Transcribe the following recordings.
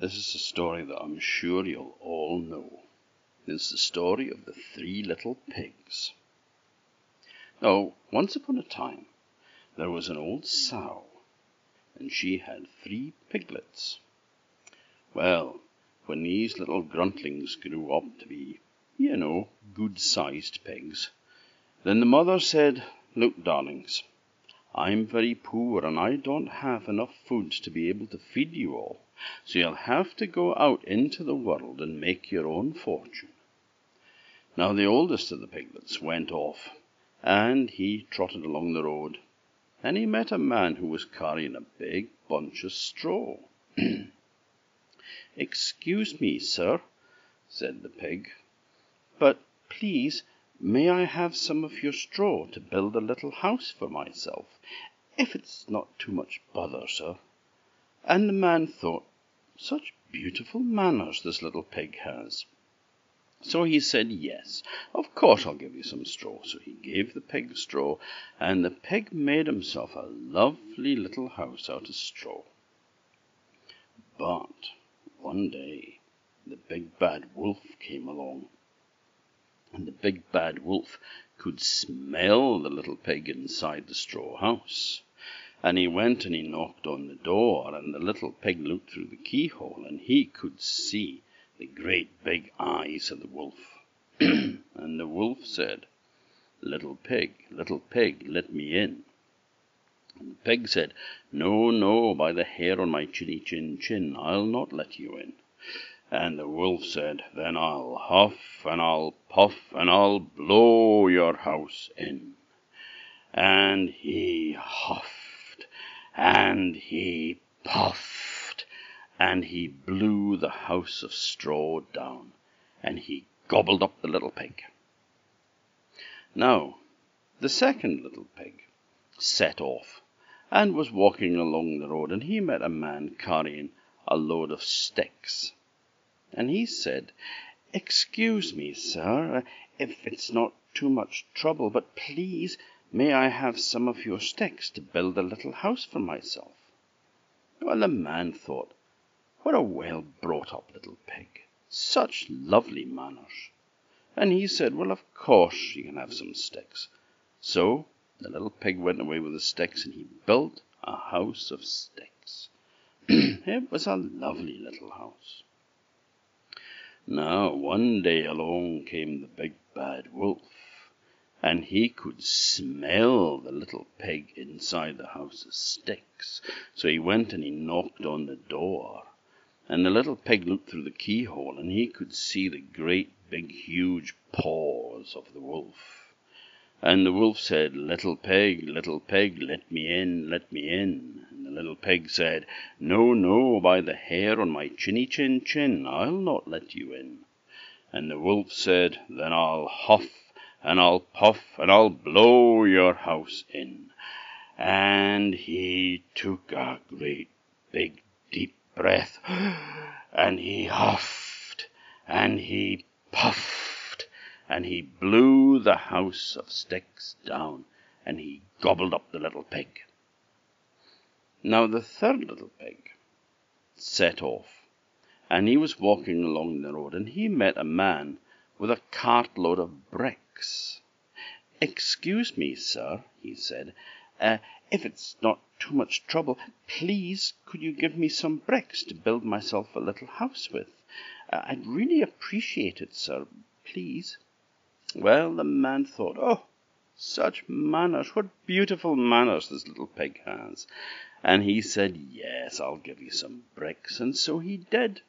This is a story that I'm sure you'll all know. It's the story of the three little pigs. Now, once upon a time, there was an old sow, and she had three piglets. Well, when these little gruntlings grew up to be, you know, good sized pigs, then the mother said, Look, darlings, I'm very poor and I don't have enough food to be able to feed you all, so you'll have to go out into the world and make your own fortune. Now the oldest of the piglets went off, and he trotted along the road, and he met a man who was carrying a big bunch of straw. Excuse me, sir, said the pig, but please may I have some of your straw to build a little house for myself, if it's not too much bother, sir? And the man thought, such beautiful manners this little pig has. So he said, Yes, of course I'll give you some straw. So he gave the pig straw, and the pig made himself a lovely little house out of straw. But one day the big bad wolf came along, and the big bad wolf could smell the little pig inside the straw house. And he went and he knocked on the door, and the little pig looked through the keyhole, and he could see the great big eyes of the wolf. and the wolf said, Little pig, little pig, let me in. And the pig said, No, no, by the hair on my chinny chin chin, I'll not let you in. And the wolf said, Then I'll huff and I'll puff and I'll blow your house in. And he huffed and he puffed and he blew the house of straw down, and he gobbled up the little pig. Now, the second little pig set off, and was walking along the road, and he met a man carrying a load of sticks. And he said, Excuse me, sir, if it's not too much trouble, but please may I have some of your sticks to build a little house for myself? Well, the man thought, what a well brought up little pig! Such lovely manners! And he said, Well, of course you can have some sticks. So the little pig went away with the sticks, and he built a house of sticks. it was a lovely little house. Now one day along came the big bad wolf, and he could smell the little pig inside the house of sticks. So he went and he knocked on the door. And the little pig looked through the keyhole, and he could see the great big huge paws of the wolf. And the wolf said, Little pig, little pig, let me in, let me in. And the little pig said, No, no, by the hair on my chinny chin chin, I'll not let you in. And the wolf said, Then I'll huff, and I'll puff, and I'll blow your house in. And he took a great big deep breath, and he huffed, and he puffed, and he blew the house of sticks down, and he gobbled up the little pig. Now the third little pig set off, and he was walking along the road, and he met a man with a cartload of bricks. Excuse me, sir, he said, uh, if it's not too much trouble, please could you give me some bricks to build myself a little house with? Uh, I'd really appreciate it, sir, please. Well, the man thought, oh, such manners, what beautiful manners this little pig has. And he said, Yes, I'll give you some bricks. And so he did.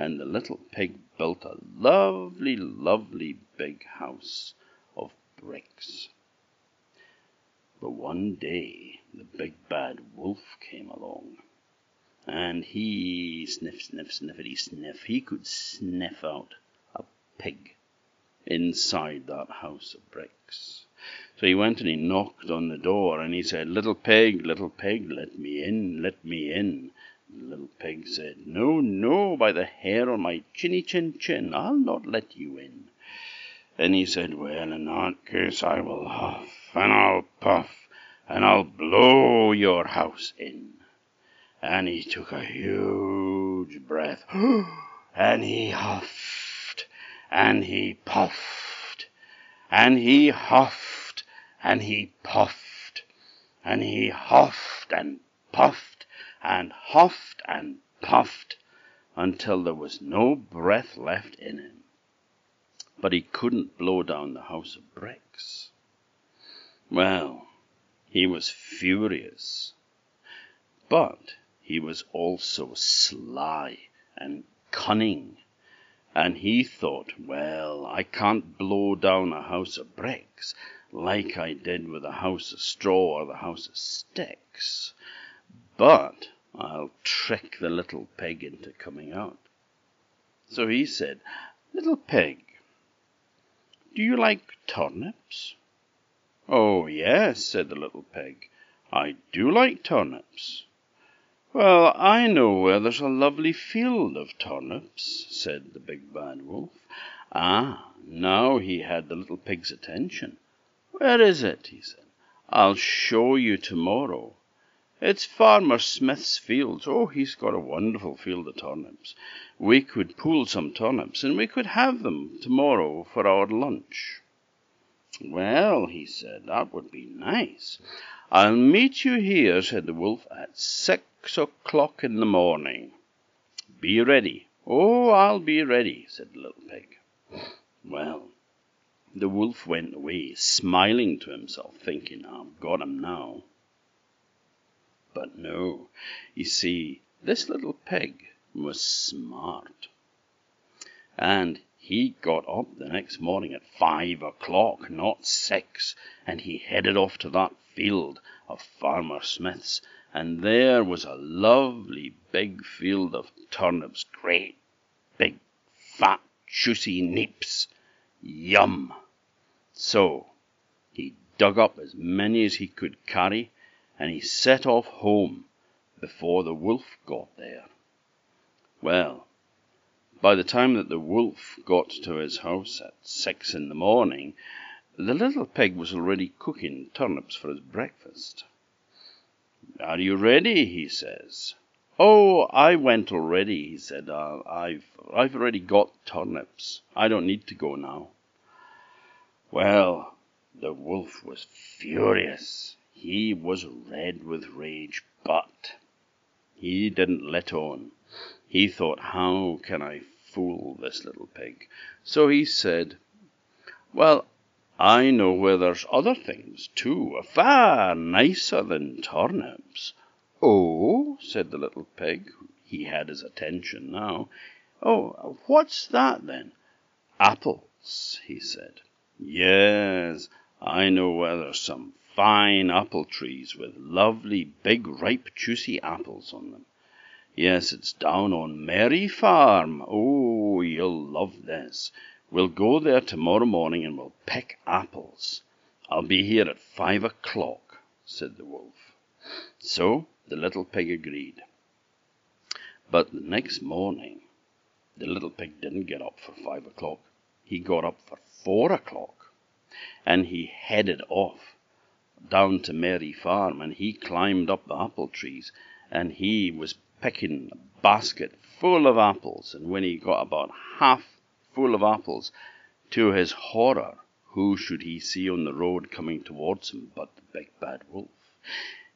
And the little pig built a lovely, lovely big house of bricks. But one day the big bad wolf came along, and he sniff, sniff, sniffity sniff. He could sniff out a pig inside that house of bricks. So he went and he knocked on the door and he said, Little pig, little pig, let me in, let me in. Little pig said, No, no, by the hair on my chinny chin chin, I'll not let you in. Then he said, Well, in that case I will huff and I'll puff, and I'll blow your house in. And he took a huge breath, and he huffed, and he puffed, and he huffed, and he puffed, and he huffed and puffed and huffed and puffed until there was no breath left in him. But he couldn't blow down the house of bricks. Well, he was furious. But he was also sly and cunning, and he thought, well, I can't blow down a house of bricks like I did with a house of straw or the house of sticks, but I'll trick the little pig into coming out. So he said, Little pig, do you like turnips? Oh, yes, said the little pig, I do like turnips. Well, I know where there's a lovely field of turnips, said the big bad wolf. Ah, now he had the little pig's attention. Where is it? he said. I'll show you tomorrow. It's Farmer Smith's fields. Oh, he's got a wonderful field of turnips. We could pull some turnips, and we could have them tomorrow for our lunch. Well, he said, that would be nice. I'll meet you here, said the wolf, at six o'clock in the morning. Be ready. Oh, I'll be ready, said the little pig. Well, the wolf went away, smiling to himself, thinking, I've got him now. But no, you see, this little pig was smart. And he got up the next morning at five o'clock, not six, and he headed off to that field of Farmer Smith's, and there was a lovely big field of turnips, great, big, fat, juicy neeps. Yum! So he dug up as many as he could carry, and he set off home before the wolf got there. Well, by the time that the wolf got to his house at six in the morning, the little pig was already cooking turnips for his breakfast. Are you ready? he says. Oh, I went already, he said. Uh, I've, I've already got turnips. I don't need to go now. Well, the wolf was furious. He was red with rage, but he didn't let on. He thought, how can I fool this little pig? So he said, Well, I know where there's other things too, far nicer than turnips. Oh, said the little pig. He had his attention now. Oh, what's that then? Apples, he said. Yes, I know where there's some fine apple trees with lovely big ripe juicy apples on them. Yes, it's down on Merry Farm. Oh, you'll love this. We'll go there tomorrow morning and we'll pick apples. I'll be here at five o'clock, said the wolf. So the little pig agreed. But the next morning, the little pig didn't get up for five o'clock. He got up for four o'clock, and he headed off down to Mary Farm, and he climbed up the apple trees, and he was picking a basket full of apples, and when he got about half full of apples, to his horror, who should he see on the road coming towards him but the big bad wolf?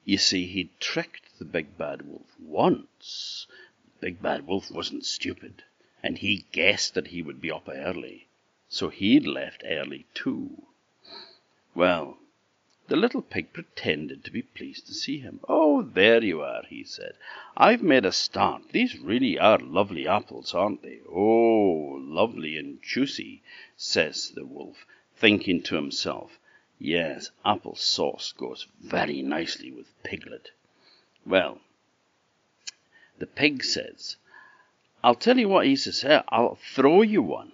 You see, he'd tricked the big bad wolf once. The big bad wolf wasn't stupid, and he guessed that he would be up early, so he'd left early too. Well, the little pig pretended to be pleased to see him. Oh, there you are, he said. I've made a start. These really are lovely apples, aren't they? Oh, lovely and juicy, says the wolf, thinking to himself, Yes, apple sauce goes very nicely with piglet. Well, the pig says, I'll tell you what he says, I'll throw you one.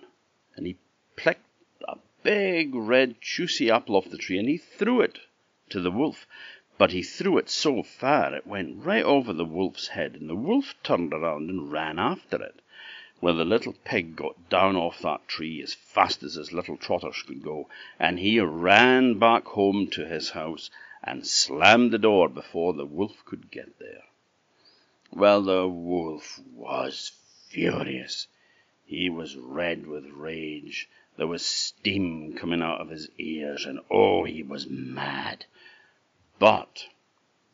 And he plucked a big red juicy apple off the tree and he threw it to the wolf, but he threw it so far it went right over the wolf's head, and the wolf turned around and ran after it. Well, the little pig got down off that tree as fast as his little trotters could go, and he ran back home to his house and slammed the door before the wolf could get there. Well, the wolf was furious. He was red with rage. There was steam coming out of his ears, and oh, he was mad. But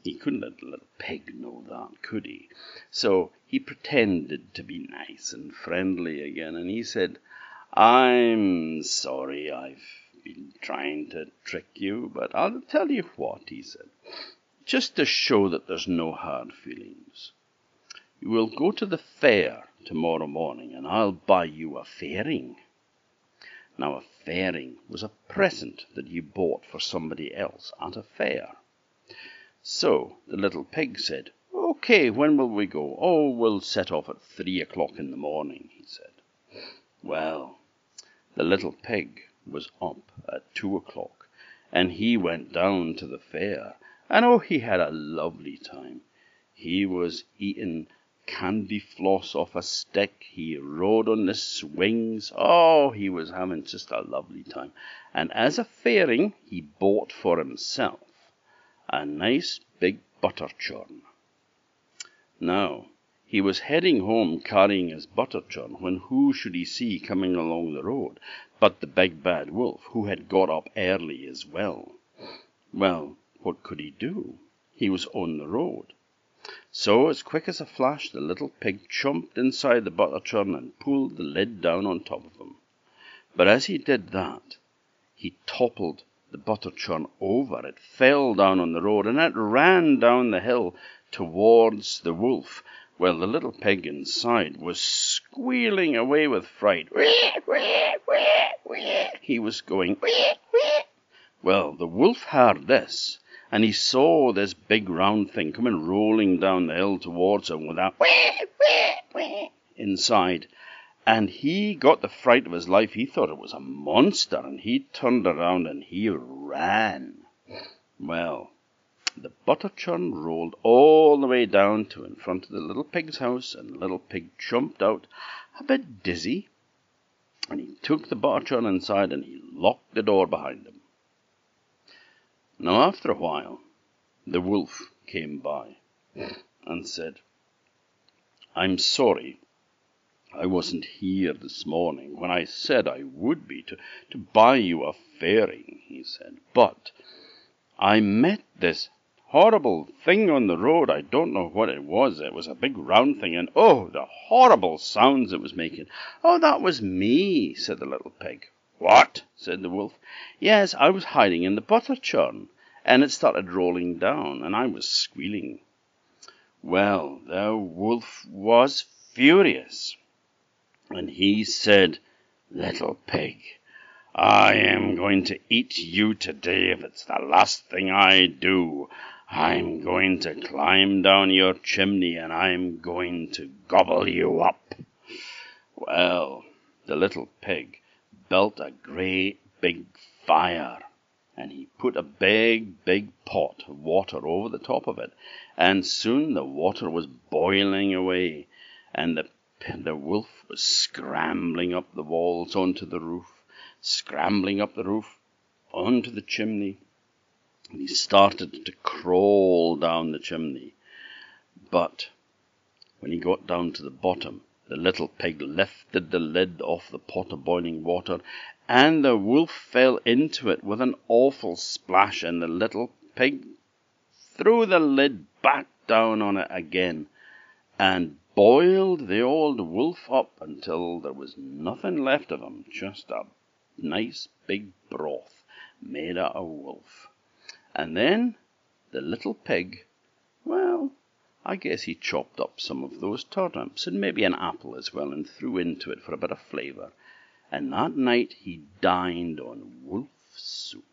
he couldn't let the little pig know that, could he? So he pretended to be nice and friendly again, and he said, I'm sorry I've been trying to trick you, but I'll tell you what, he said, just to show that there's no hard feelings. You will go to the fair tomorrow morning, and I'll buy you a fairing. Now, a fairing was a present that you bought for somebody else at a fair. So the little pig said, Okay, when will we go? Oh, we'll set off at three o'clock in the morning, he said. Well, the little pig was up at two o'clock, and he went down to the fair, and oh, he had a lovely time. He was eating candy floss off a stick. He rode on the swings. Oh, he was having just a lovely time. And as a fairing, he bought for himself a nice big butter churn. Now, he was heading home carrying his butter churn when who should he see coming along the road but the big bad wolf, who had got up early as well. Well, what could he do? He was on the road. So, as quick as a flash, the little pig jumped inside the butter churn and pulled the lid down on top of him. But as he did that, he toppled the butter churn over. It fell down on the road and it ran down the hill towards the wolf, while the little pig inside was squealing away with fright. He was going. Well, the wolf heard this and he saw this big round thing coming rolling down the hill towards him with that inside. And he got the fright of his life. He thought it was a monster, and he turned around and he ran. Well, the butter churn rolled all the way down to in front of the little pig's house, and the little pig jumped out a bit dizzy, and he took the butter churn inside and he locked the door behind him. Now, after a while, the wolf came by and said, I'm sorry I wasn't here this morning when I said I would be to, to buy you a fairing, he said, but I met this horrible thing on the road. I don't know what it was. It was a big round thing, and oh, the horrible sounds it was making. Oh, that was me, said the little pig. What? said the wolf. Yes, I was hiding in the butter churn, and it started rolling down, and I was squealing. Well, the wolf was furious, and he said, Little pig, I am going to eat you today if it's the last thing I do. I'm going to climb down your chimney and I'm going to gobble you up. Well, the little pig built a great big fire, and he put a big, big pot of water over the top of it, and soon the water was boiling away, and the, the wolf was scrambling up the walls onto the roof, scrambling up the roof onto the chimney, and he started to crawl down the chimney. But when he got down to the bottom, the little pig lifted the lid off the pot of boiling water, and the wolf fell into it with an awful splash, and the little pig threw the lid back down on it again, and boiled the old wolf up until there was nothing left of him, just a nice big broth made out of wolf. And then the little pig, well, I guess he chopped up some of those turnips and maybe an apple as well and threw into it for a bit of flavour. And that night he dined on wolf soup.